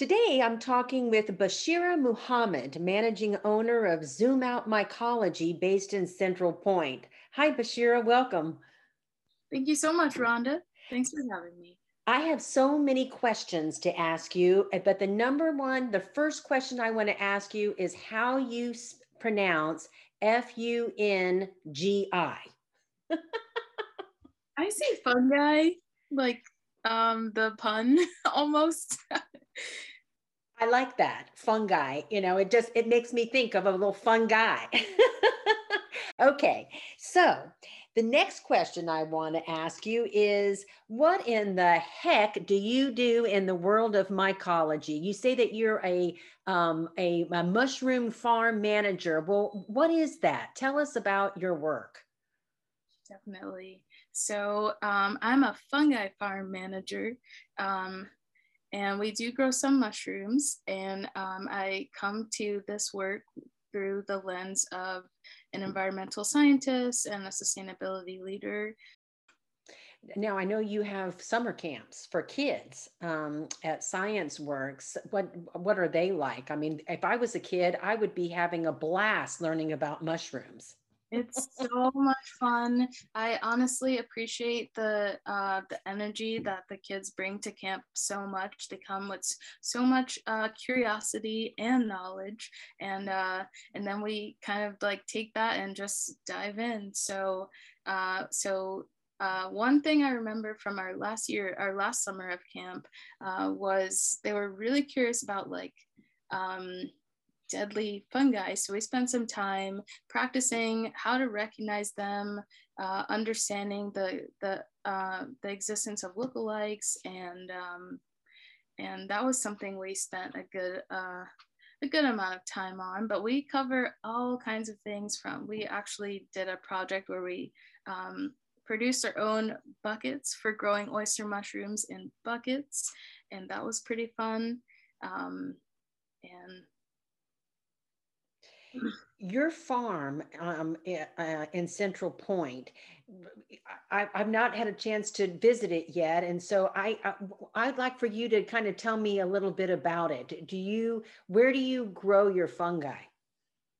Today, I'm talking with Bashira Muhammad, managing owner of Zoom Out Mycology based in Central Point. Hi, Bashira, welcome. Thank you so much, Rhonda. Thanks for having me. I have so many questions to ask you, but the number one, the first question I want to ask you is how you pronounce F U N G I. I say fungi, like um, the pun almost. I like that fungi. You know, it just it makes me think of a little fungi. okay, so the next question I want to ask you is what in the heck do you do in the world of mycology? You say that you're a um, a, a mushroom farm manager. Well, what is that? Tell us about your work. Definitely. So um, I'm a fungi farm manager. Um, and we do grow some mushrooms. And um, I come to this work through the lens of an environmental scientist and a sustainability leader. Now I know you have summer camps for kids um, at Science Works. What what are they like? I mean, if I was a kid, I would be having a blast learning about mushrooms. It's so much fun. I honestly appreciate the uh, the energy that the kids bring to camp so much. They come with so much uh, curiosity and knowledge, and uh, and then we kind of like take that and just dive in. So uh, so uh, one thing I remember from our last year, our last summer of camp, uh, was they were really curious about like um, deadly fungi. So we spent some time practicing how to recognize them, uh, understanding the the uh, the existence of lookalikes, and um, and that was something we spent a good uh, a good amount of time on. But we cover all kinds of things. From we actually did a project where we um, produced our own buckets for growing oyster mushrooms in buckets, and that was pretty fun. Um, and your farm um, uh, in Central Point, I, have not had a chance to visit it yet, and so I, I would like for you to kind of tell me a little bit about it. Do you where do you grow your fungi?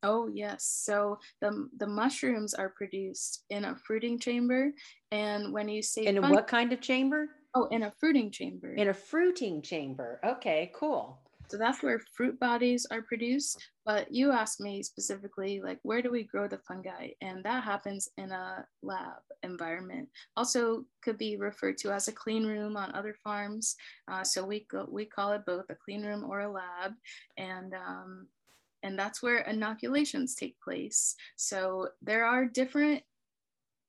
Oh yes, so the the mushrooms are produced in a fruiting chamber, and when you say in what kind of chamber? Oh, in a fruiting chamber. In a fruiting chamber. Okay, cool. So that's where fruit bodies are produced. But you asked me specifically, like, where do we grow the fungi? And that happens in a lab environment. Also, could be referred to as a clean room on other farms. Uh, so we go, we call it both a clean room or a lab, and um, and that's where inoculations take place. So there are different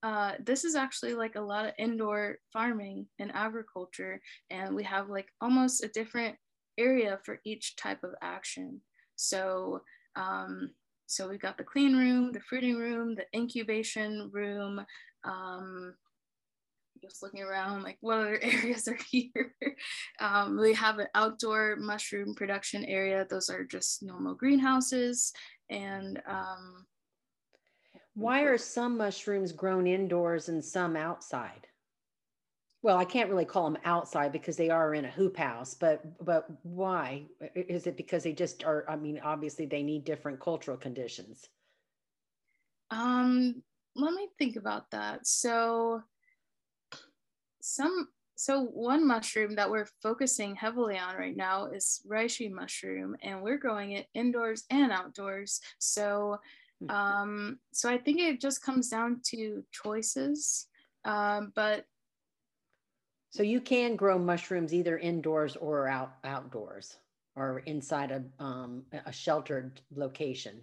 uh, this is actually like a lot of indoor farming and agriculture, and we have like almost a different area for each type of action. So, um, so we've got the clean room, the fruiting room, the incubation room. Um, just looking around, like what other areas are here? um, we have an outdoor mushroom production area. Those are just normal greenhouses. And um, why are some mushrooms grown indoors and some outside? Well i can't really call them outside because they are in a hoop house but but why? Is it because they just are i mean obviously they need different cultural conditions. Um let me think about that. So some so one mushroom that we're focusing heavily on right now is reishi mushroom and we're growing it indoors and outdoors. So hmm. um so i think it just comes down to choices um, but so you can grow mushrooms either indoors or out outdoors or inside a um, a sheltered location.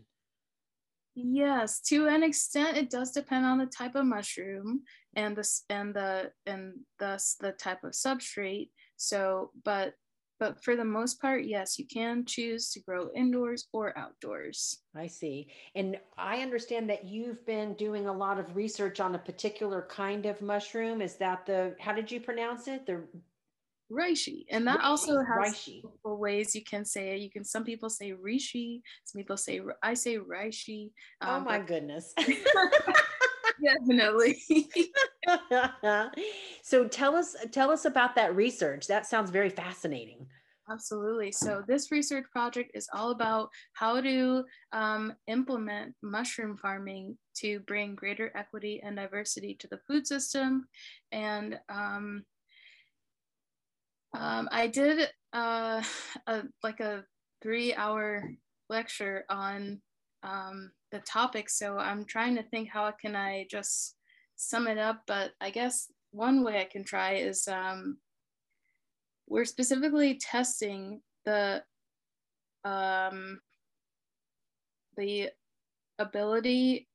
Yes, to an extent, it does depend on the type of mushroom and the and the and thus the type of substrate. So, but but for the most part, yes, you can choose to grow indoors or outdoors. I see. And I understand that you've been doing a lot of research on a particular kind of mushroom. Is that the, how did you pronounce it? The reishi and that reishi, also has reishi. ways you can say it you can some people say reishi some people say i say reishi oh um, oh my goodness definitely so tell us tell us about that research that sounds very fascinating Absolutely. So, this research project is all about how to um, implement mushroom farming to bring greater equity and diversity to the food system. And um, um, I did uh, a, like a three hour lecture on um, the topic. So, I'm trying to think how can I just sum it up. But I guess one way I can try is um, we're specifically testing the um, the ability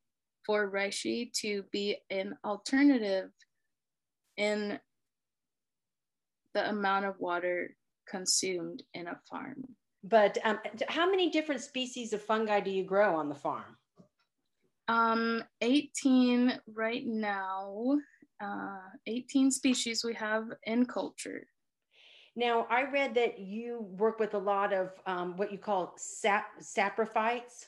for reishi to be an alternative in the amount of water consumed in a farm. But um, how many different species of fungi do you grow on the farm? Um, 18 right now, uh, 18 species we have in culture. Now, I read that you work with a lot of um, what you call sap- saprophytes.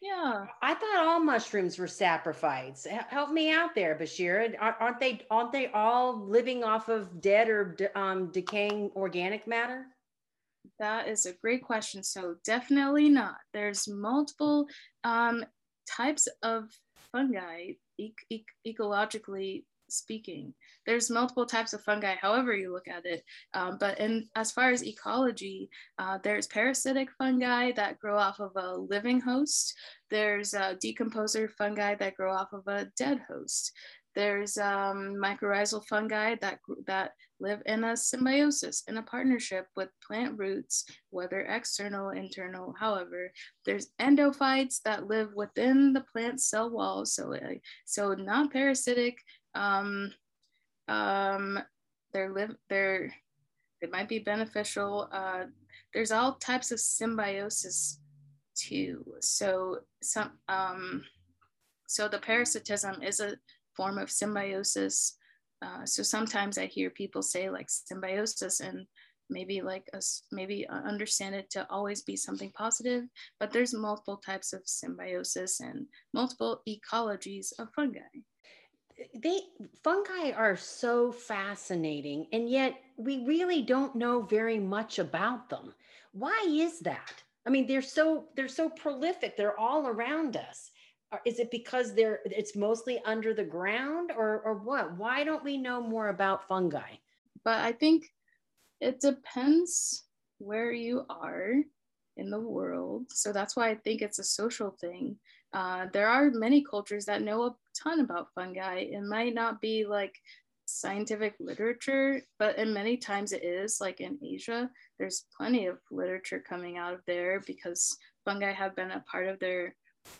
Yeah. I thought all mushrooms were saprophytes. Help me out there, Bashir. Aren't they? Aren't they all living off of dead or um, decaying organic matter? That is a great question. So definitely not. There's multiple um, types of fungi, e- e- ecologically speaking. There's multiple types of fungi, however you look at it. Um, but in as far as ecology, uh, there's parasitic fungi that grow off of a living host. There's uh, decomposer fungi that grow off of a dead host. There's um, mycorrhizal fungi that that live in a symbiosis, in a partnership with plant roots, whether external, internal, however. There's endophytes that live within the plant cell wall, so, uh, so non parasitic. um, um, they're live they're it might be beneficial. Uh, there's all types of symbiosis too. So some um, so the parasitism is a form of symbiosis. Uh, so sometimes I hear people say like symbiosis and maybe like us maybe understand it to always be something positive but there's multiple types of symbiosis and multiple ecologies of fungi. They fungi are so fascinating and yet we really don't know very much about them. Why is that? I mean they're so they're so prolific they're all around us is it because they're it's mostly under the ground or or what why don't we know more about fungi but i think it depends where you are in the world so that's why i think it's a social thing uh, there are many cultures that know a ton about fungi. It might not be like scientific literature, but in many times it is. Like in Asia, there's plenty of literature coming out of there because fungi have been a part of their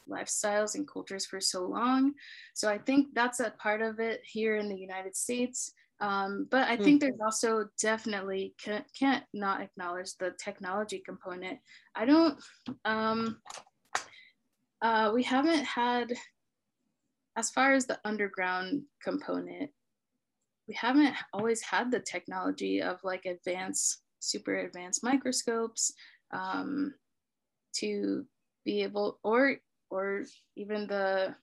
lifestyles and cultures for so long. So I think that's a part of it here in the United States. Um, but I think there's also definitely can't, can't not acknowledge the technology component. I don't, um, uh, we haven't had, as far as the underground component, we haven't always had the technology of like advanced, super advanced microscopes um, to be able, or or even the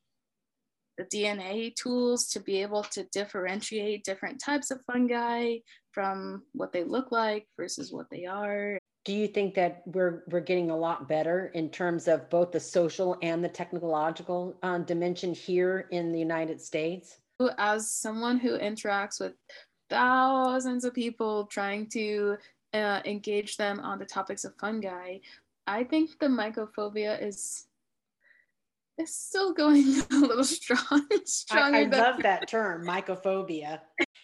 the DNA tools to be able to differentiate different types of fungi from what they look like versus what they are do you think that we're we're getting a lot better in terms of both the social and the technological uh, dimension here in the United States? As someone who interacts with thousands of people trying to uh, engage them on the topics of fungi, I think the mycophobia is is still going a little strong. I, I love that term, mycophobia.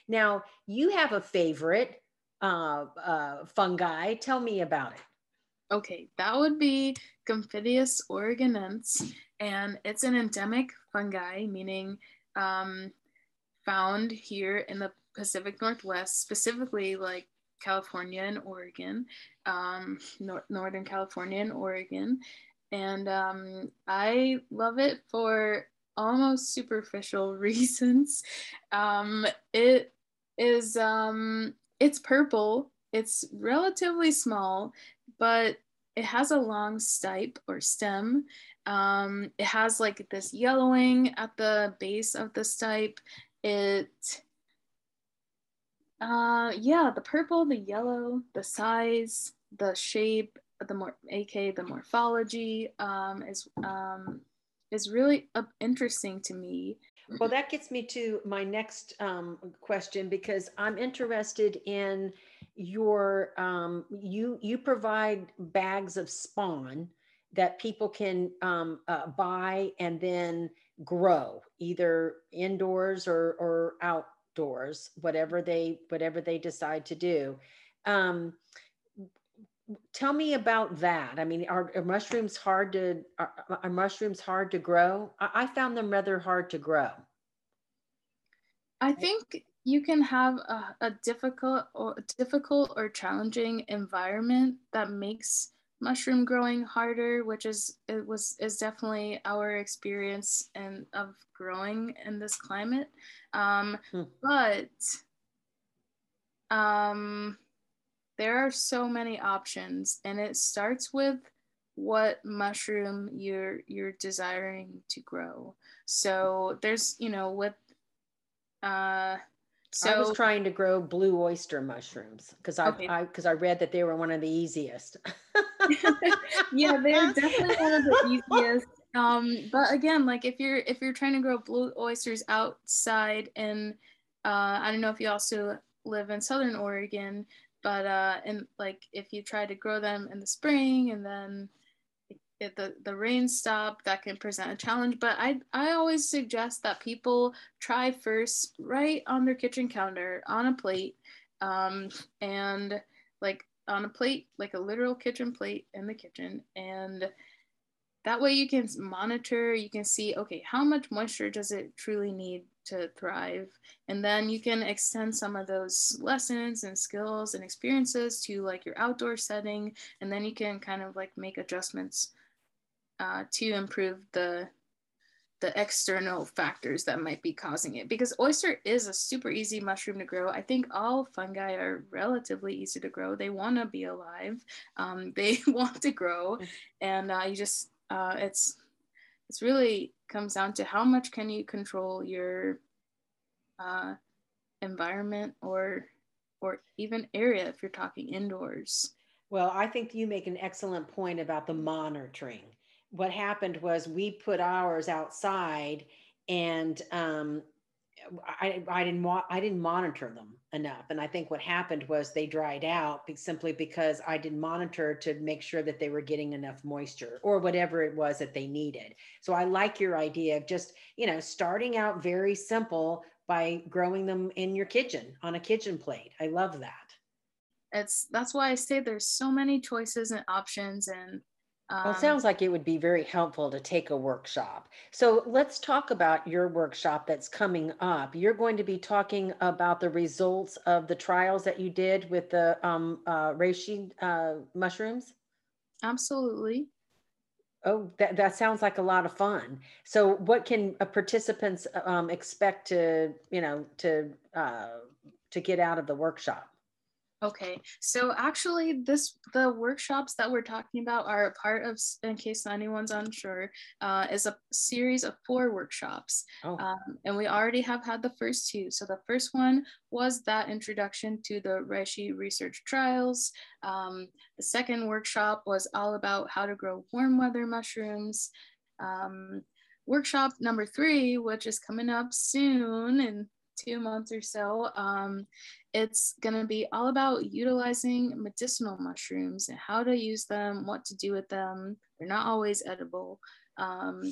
Now, you have a favorite uh, uh, fungi. Tell me about it. Okay, that would be Gomphidius oregonense, and it's an endemic fungi, meaning um, found here in the Pacific Northwest, specifically like California and Oregon, um, nor- Northern California and Oregon. And um, I love it for almost superficial reasons. Um, it is um, it's purple. It's relatively small, but it has a long stipe or stem. Um, it has like this yellowing at the base of the stipe. It Uh, yeah, the purple, the yellow, the size, the shape, the more, aka the morphology, um, is um, is really uh, interesting to me. Well, that gets me to my next um, question because I'm interested in your um, you you provide bags of spawn that people can um, uh, buy and then grow either indoors or or outdoors, whatever they whatever they decide to do. Um, tell me about that. I mean, are, are mushrooms hard to are, are, mushrooms hard to grow? I, I, found them rather hard to grow. I think you can have a, a difficult or difficult or challenging environment that makes mushroom growing harder, which is it was is definitely our experience and of growing in this climate. Um, hmm. But um, there are so many options and it starts with what mushroom you're you're desiring to grow so there's you know with uh so I was trying to grow blue oyster mushrooms because I because I, I read that they were one of the easiest. yeah, they're definitely one of the easiest. Um, but again, like if you're if you're trying to grow blue oysters outside, and uh, I don't know if you also live in Southern Oregon, but uh and like if you try to grow them in the spring and then if the, the rain stop that can present a challenge. But i i always suggest that people try first right on their kitchen counter on a plate um and like on a plate like a literal kitchen plate in the kitchen. And that way you can monitor you can see okay how much moisture does it truly need to thrive. And then you can extend some of those lessons and skills and experiences to like your outdoor setting. And then you can kind of like make adjustments uh, to improve the the external factors that might be causing it because oyster is a super easy mushroom to grow i think all fungi are relatively easy to grow they want to be alive um, they want to grow mm. and uh, you just uh, it's it's really comes down to how much can you control your uh, environment or or even area if you're talking indoors. Well, I think you make an excellent point about the monitoring. What happened was we put ours outside and um, I, I didn't wa- I didn't monitor them enough, and I think what happened was they dried out simply because I didn't monitor to make sure that they were getting enough moisture or whatever it was that they needed. So I like your idea of just you know starting out very simple by growing them in your kitchen on a kitchen plate. I love that. It's that's why I say there's so many choices and options, and well, it um, sounds like it would be very helpful to take a workshop. So let's talk about your workshop that's coming up. You're going to be talking about the results of the trials that you did with the um, uh, reishi uh, mushrooms. Absolutely. Oh, that, that sounds like a lot of fun. So what can uh, participants um, expect to, you know, to, uh, to get out of the workshop? Okay, so actually, this the workshops that we're talking about are a part of, in case anyone's unsure, uh, is a series of four workshops, oh. um, and we already have had the first two. So the first one was that introduction to the Reishi research trials. Um, the second workshop was all about how to grow warm weather mushrooms. Um, workshop number three, which is coming up soon in two months or so, um, it's going to be all about utilizing medicinal mushrooms and how to use them, what to do with them. They're not always edible. Um,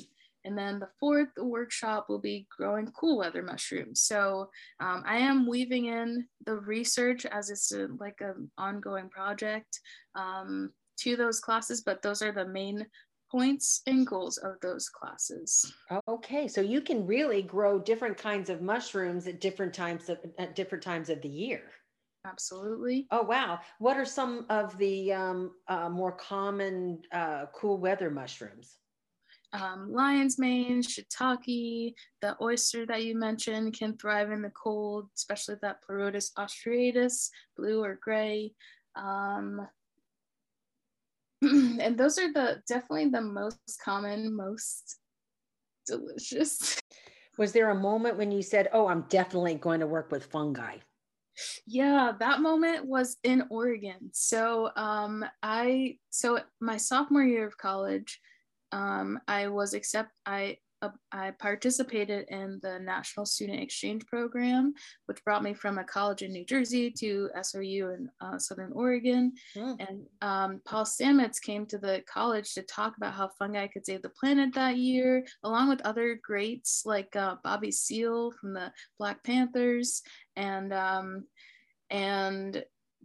and then the fourth workshop will be growing cool weather mushrooms. So um, I am weaving in the research as it's a, like an ongoing project um, to those classes, but those are the main points and goals of those classes. Okay, so you can really grow different kinds of mushrooms at different times of, at different times of the year. Absolutely. Oh wow! What are some of the um, uh, more common uh, cool weather mushrooms? Um, lion's mane, shiitake, the oyster that you mentioned can thrive in the cold, especially that Pleurotus ostreatus, blue or gray. Um, and those are the definitely the most common, most delicious. Was there a moment when you said, "Oh, I'm definitely going to work with fungi"? Yeah, that moment was in Oregon. So um, I so my sophomore year of college, um, I was accept I I participated in the National Student Exchange Program, which brought me from a college in New Jersey to SOU in uh, Southern Oregon. Mm. And um, Paul Stamets came to the college to talk about how fungi could save the planet that year, along with other greats like uh, Bobby Seale from the Black Panthers, and um, and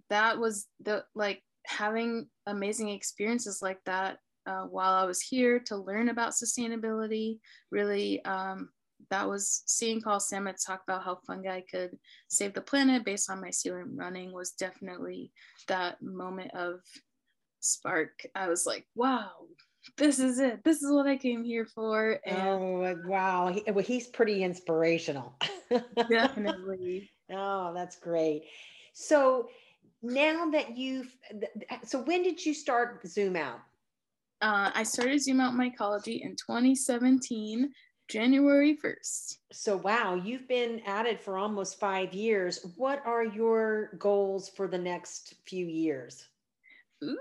that was the like having amazing experiences like that uh, while I was here to learn about sustainability. Really, um, that was seeing Paul Stamets talk about how fungi could save the planet based on my mycelium running was definitely that moment of spark. I was like, wow, this is it. This is what I came here for. And oh, wow. He, well, he's pretty inspirational. definitely. Oh, that's great. So now that you've, so when did you start Zoom Out? Uh, I started Zoom Out Mycology in 2017, January 1st. So, wow, you've been at it for almost five years. What are your goals for the next few years? Ooh,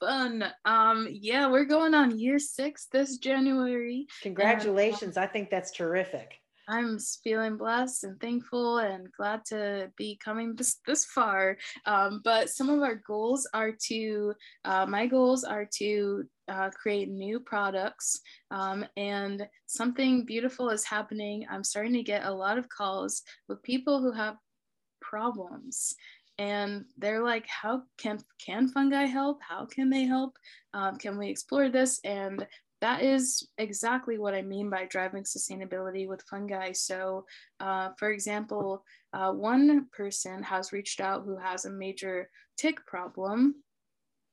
fun. Um, yeah, we're going on year six this January. Congratulations. And, I think that's terrific. I'm feeling blessed and thankful and glad to be coming this, this far. Um, but some of our goals are to, uh, my goals are to uh, create new products. Um, and something beautiful is happening. I'm starting to get a lot of calls with people who have problems and they're like how can can fungi help how can they help um, can we explore this and that is exactly what I mean by driving sustainability with fungi. So, uh, for example, uh, one person has reached out who has a major tick problem,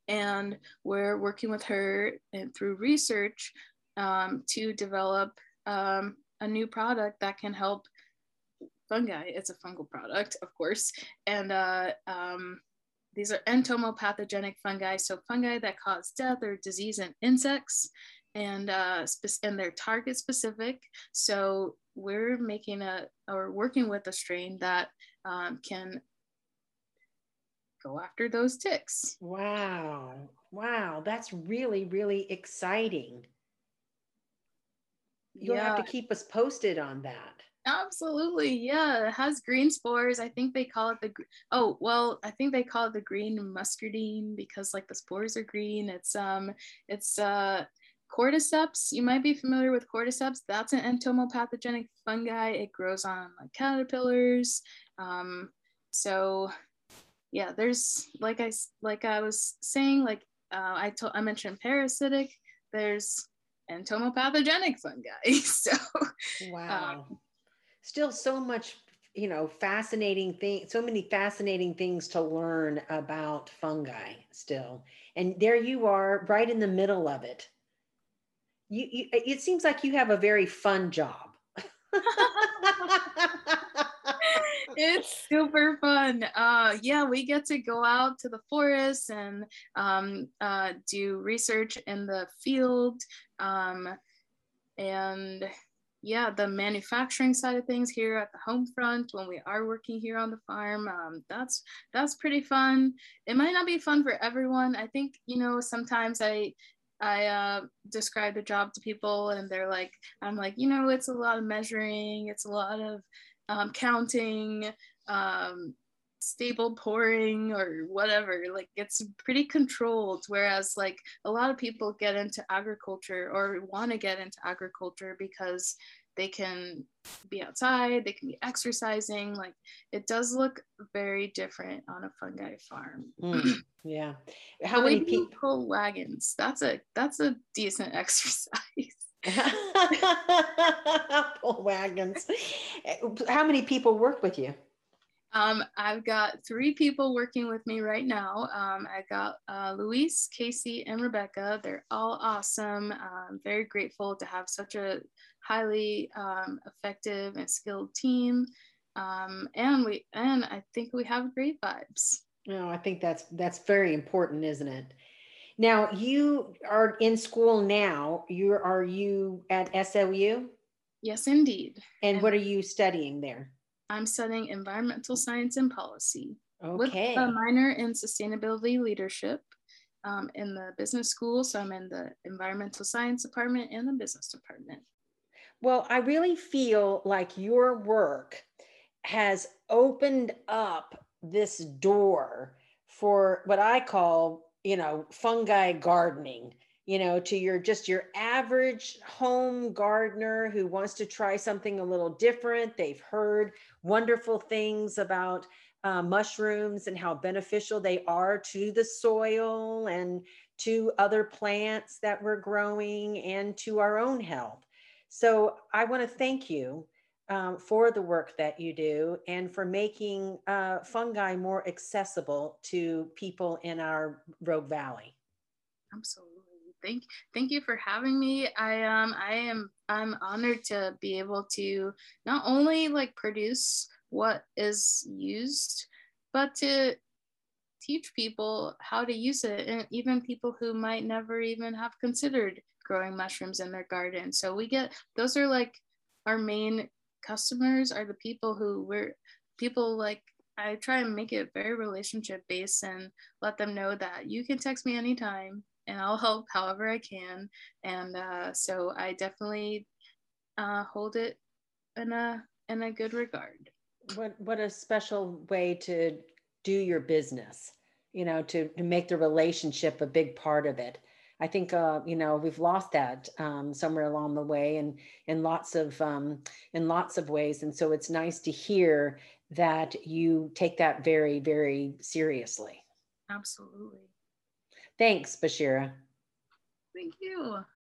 and we're working with her and through research um, to develop um, a new product that can help fungi. It's a fungal product, of course, and uh, um, these are entomopathogenic fungi, so fungi that cause death or disease in insects and uh, and they're target specific. So we're making a or working with a strain that um, can go after those ticks. Wow. Wow. That's really, really exciting. You'll yeah. have to keep us posted on that. Absolutely. Yeah. It has green spores. I think they call it the, oh, well, I think they call it the green muscardine because like the spores are green. It's, um, it's, uh, cordyceps, you might be familiar with cordyceps. That's an entomopathogenic fungi. It grows on like caterpillars. Um, so yeah, there's like I like I was saying, like uh, I told I mentioned parasitic. There's entomopathogenic fungi. so wow, um, still so much you know fascinating thing so many fascinating things to learn about fungi still and there you are right in the middle of it you, you it seems like you have a very fun job. it's super fun. Uh, yeah, we get to go out to the forest and um, uh, do research in the field. Um, and yeah, the manufacturing side of things here at the home front when we are working here on the farm, um, that's that's pretty fun. It might not be fun for everyone. I think you know sometimes I I uh, describe the job to people and they're like, I'm like, you know, it's a lot of measuring, it's a lot of um, counting, um, stable pouring or whatever. Like it's pretty controlled. Whereas like a lot of people get into agriculture or want to get into agriculture because they can be outside, they can be exercising. Like it does look very different on a fungi farm. Mm, yeah. How many people pull wagons? That's a that's a decent exercise. pull wagons. How many people work with you? Um, I've got three people working with me right now. Um, I got uh, Luis, Casey, and Rebecca. They're all awesome. I'm very grateful to have such a highly um, effective and skilled team. Um, and we and I think we have great vibes. No, I think that's that's very important, isn't it? Now you are in school now. You are you at SOU? Yes, indeed. And, and what are you studying there? I'm studying environmental science and policy Okay. with a minor in sustainability leadership um, in the business school. So I'm in the environmental science department and the business department. Well, I really feel like your work has opened up this door for what I call, you know, fungi gardening, you know, to your just your average home gardener who wants to try something a little different. They've heard wonderful things about uh, mushrooms and how beneficial they are to the soil and to other plants that we're growing and to our own health. So I want to thank you um, for the work that you do and for making uh, fungi more accessible to people in our Rogue Valley. Absolutely. Thank thank you for having me. I um I am I'm honored to be able to not only like produce what is used, but to teach people how to use it and even people who might never even have considered growing mushrooms in their garden. So we get those are like our main customers are the people who we're people like I try and make it very relationship based and let them know that you can text me anytime and I'll help however I can. And uh, so I definitely uh, hold it in a in a good regard. What what a special way to do your business, you know, to, to make the relationship a big part of it. I think uh, you know we've lost that um, somewhere along the way, and in lots of um, in lots of ways. And so it's nice to hear that you take that very very seriously. Absolutely. Thanks, Bashira. Thank you.